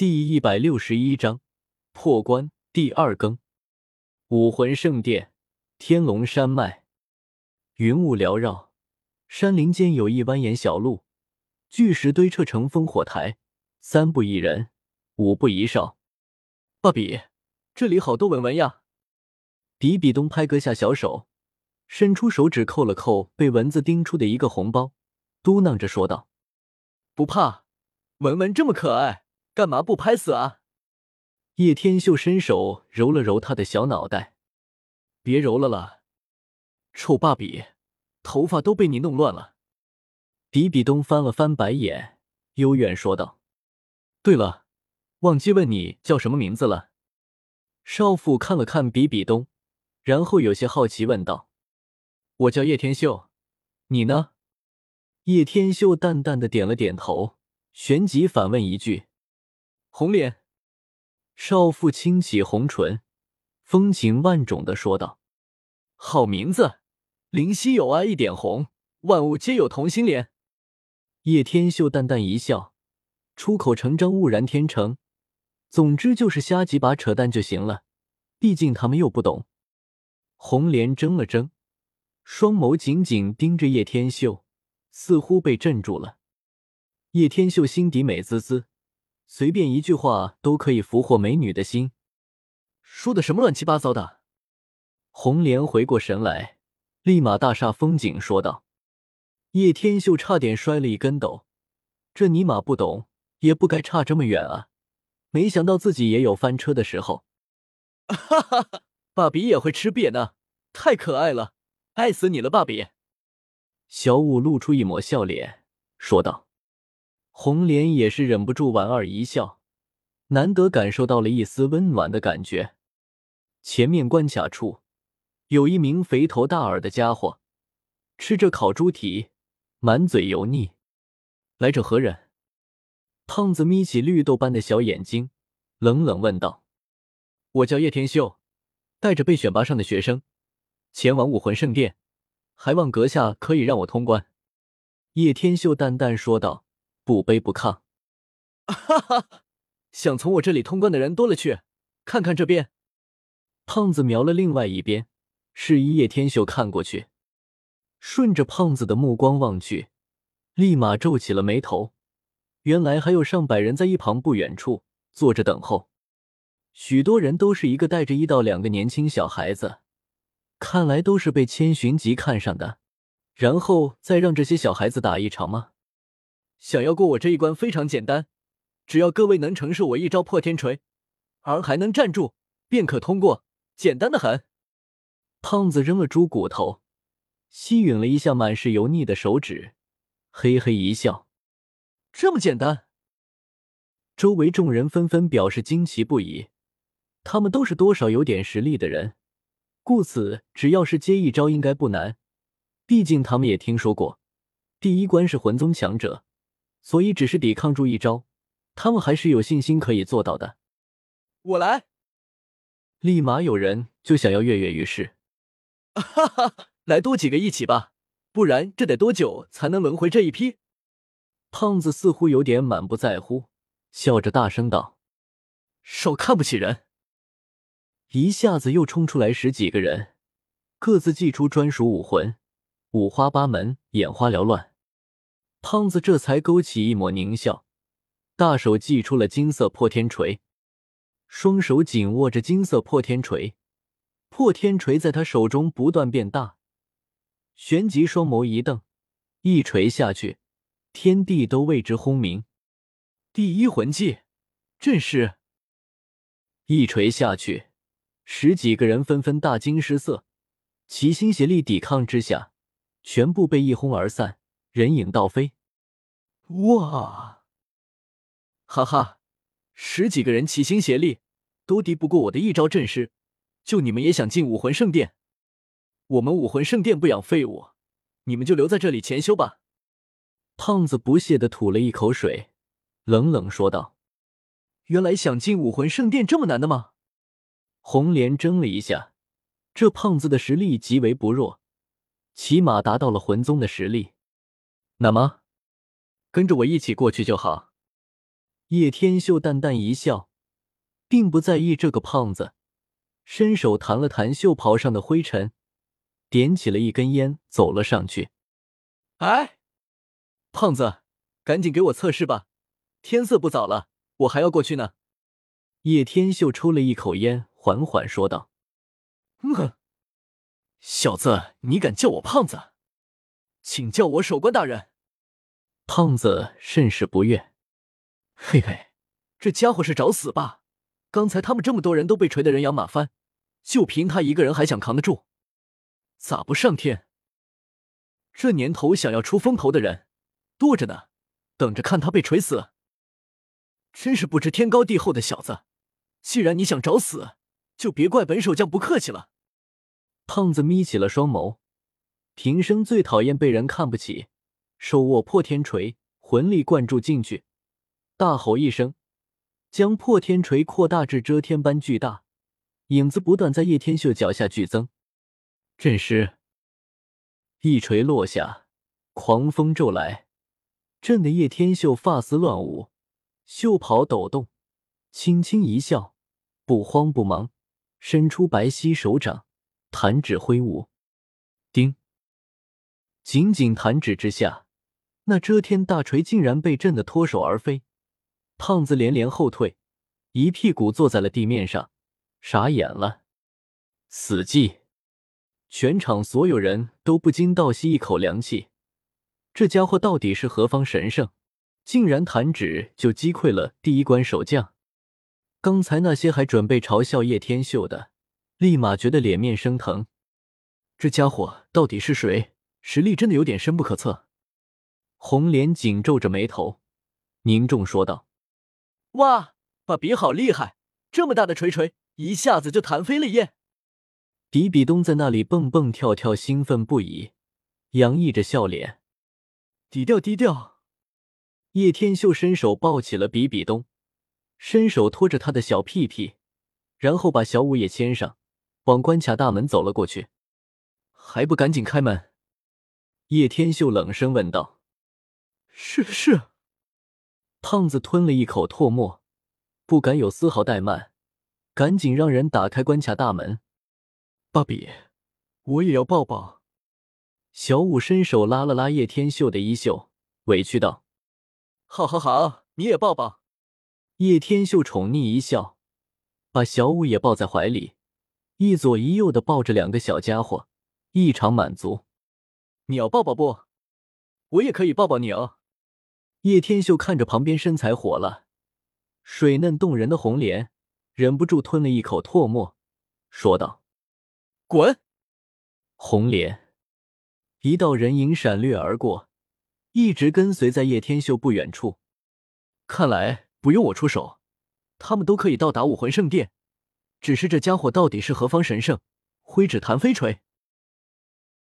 第一百六十一章破关第二更。武魂圣殿，天龙山脉，云雾缭绕，山林间有一蜿蜒小路，巨石堆砌成烽火台，三步一人，五步一哨。爸比，这里好多文文呀！比比东拍阁下小手，伸出手指扣了扣被蚊子叮出的一个红包，嘟囔着说道：“不怕，文文这么可爱。”干嘛不拍死啊？叶天秀伸手揉了揉他的小脑袋，别揉了啦，臭爸比，头发都被你弄乱了。比比东翻了翻白眼，幽怨说道：“对了，忘记问你叫什么名字了。”少妇看了看比比东，然后有些好奇问道：“我叫叶天秀，你呢？”叶天秀淡淡的点了点头，旋即反问一句。红莲少妇轻启红唇，风情万种的说道：“好名字，灵犀有爱一点红，万物皆有同心莲。”叶天秀淡淡一笑，出口成章，雾然天成。总之就是瞎几把扯淡就行了，毕竟他们又不懂。红莲怔了怔，双眸紧紧盯着叶天秀，似乎被镇住了。叶天秀心底美滋滋。随便一句话都可以俘获美女的心，说的什么乱七八糟的？红莲回过神来，立马大煞风景说道：“叶天秀差点摔了一跟斗，这尼玛不懂也不该差这么远啊！没想到自己也有翻车的时候。”哈哈哈，爸比也会吃瘪呢，太可爱了，爱死你了，爸比！小五露出一抹笑脸说道。红莲也是忍不住莞尔一笑，难得感受到了一丝温暖的感觉。前面关卡处，有一名肥头大耳的家伙，吃着烤猪蹄，满嘴油腻。来者何人？胖子眯起绿豆般的小眼睛，冷冷问道：“我叫叶天秀，带着被选拔上的学生，前往武魂圣殿，还望阁下可以让我通关。”叶天秀淡淡说道。不卑不亢，哈哈！想从我这里通关的人多了去，看看这边。胖子瞄了另外一边，示意叶天秀看过去。顺着胖子的目光望去，立马皱起了眉头。原来还有上百人在一旁不远处坐着等候，许多人都是一个带着一到两个年轻小孩子，看来都是被千寻疾看上的，然后再让这些小孩子打一场吗？想要过我这一关非常简单，只要各位能承受我一招破天锤，而还能站住，便可通过，简单的很。胖子扔了猪骨头，吸吮了一下满是油腻的手指，嘿嘿一笑：“这么简单？”周围众人纷纷表示惊奇不已，他们都是多少有点实力的人，故此只要是接一招应该不难，毕竟他们也听说过，第一关是魂宗强者。所以，只是抵抗住一招，他们还是有信心可以做到的。我来，立马有人就想要跃跃欲试。哈哈，来多几个一起吧，不然这得多久才能轮回这一批？胖子似乎有点满不在乎，笑着大声道：“少看不起人！”一下子又冲出来十几个人，各自祭出专属武魂，五花八门，眼花缭乱。胖子这才勾起一抹狞笑，大手祭出了金色破天锤，双手紧握着金色破天锤，破天锤在他手中不断变大，旋即双眸一瞪，一锤下去，天地都为之轰鸣。第一魂技，阵势。一锤下去，十几个人纷纷大惊失色，齐心协力抵抗之下，全部被一轰而散。人影倒飞，哇！哈哈，十几个人齐心协力，都敌不过我的一招阵势。就你们也想进武魂圣殿？我们武魂圣殿不养废物，你们就留在这里潜修吧。胖子不屑的吐了一口水，冷冷说道：“原来想进武魂圣殿这么难的吗？”红莲怔了一下，这胖子的实力极为不弱，起码达到了魂宗的实力。那么，跟着我一起过去就好。叶天秀淡淡一笑，并不在意这个胖子，伸手弹了弹袖袍上的灰尘，点起了一根烟，走了上去。哎，胖子，赶紧给我测试吧，天色不早了，我还要过去呢。叶天秀抽了一口烟，缓缓说道：“哼，小子，你敢叫我胖子？请叫我守关大人。”胖子甚是不悦：“嘿嘿，这家伙是找死吧？刚才他们这么多人都被锤得人仰马翻，就凭他一个人还想扛得住？咋不上天？这年头想要出风头的人多着呢，等着看他被锤死。真是不知天高地厚的小子！”既然你想找死，就别怪本守将不客气了。胖子眯起了双眸，平生最讨厌被人看不起，手握破天锤，魂力灌注进去，大吼一声，将破天锤扩大至遮天般巨大，影子不断在叶天秀脚下剧增。阵师一锤落下，狂风骤来，震得叶天秀发丝乱舞，袖袍抖动。轻轻一笑，不慌不忙，伸出白皙手掌，弹指挥舞。叮！仅仅弹指之下，那遮天大锤竟然被震得脱手而飞。胖子连连后退，一屁股坐在了地面上，傻眼了。死寂！全场所有人都不禁倒吸一口凉气。这家伙到底是何方神圣？竟然弹指就击溃了第一关守将！刚才那些还准备嘲笑叶天秀的，立马觉得脸面生疼。这家伙到底是谁？实力真的有点深不可测。红莲紧皱着眉头，凝重说道：“哇，爸比好厉害！这么大的锤锤，一下子就弹飞了耶！”比比东在那里蹦蹦跳跳，兴奋不已，洋溢着笑脸。低调低调。叶天秀伸手抱起了比比东。伸手托着他的小屁屁，然后把小五也牵上，往关卡大门走了过去。还不赶紧开门！叶天秀冷声问道。是是。胖子吞了一口唾沫，不敢有丝毫怠慢，赶紧让人打开关卡大门。芭比，我也要抱抱。小五伸手拉了拉叶天秀的衣袖，委屈道：“好好好，你也抱抱。”叶天秀宠溺一笑，把小五也抱在怀里，一左一右的抱着两个小家伙，异常满足。你要抱抱不？我也可以抱抱你哦。叶天秀看着旁边身材火了、水嫩动人的红莲，忍不住吞了一口唾沫，说道：“滚！”红莲，一道人影闪掠而过，一直跟随在叶天秀不远处。看来。不用我出手，他们都可以到达武魂圣殿。只是这家伙到底是何方神圣？挥指弹飞锤。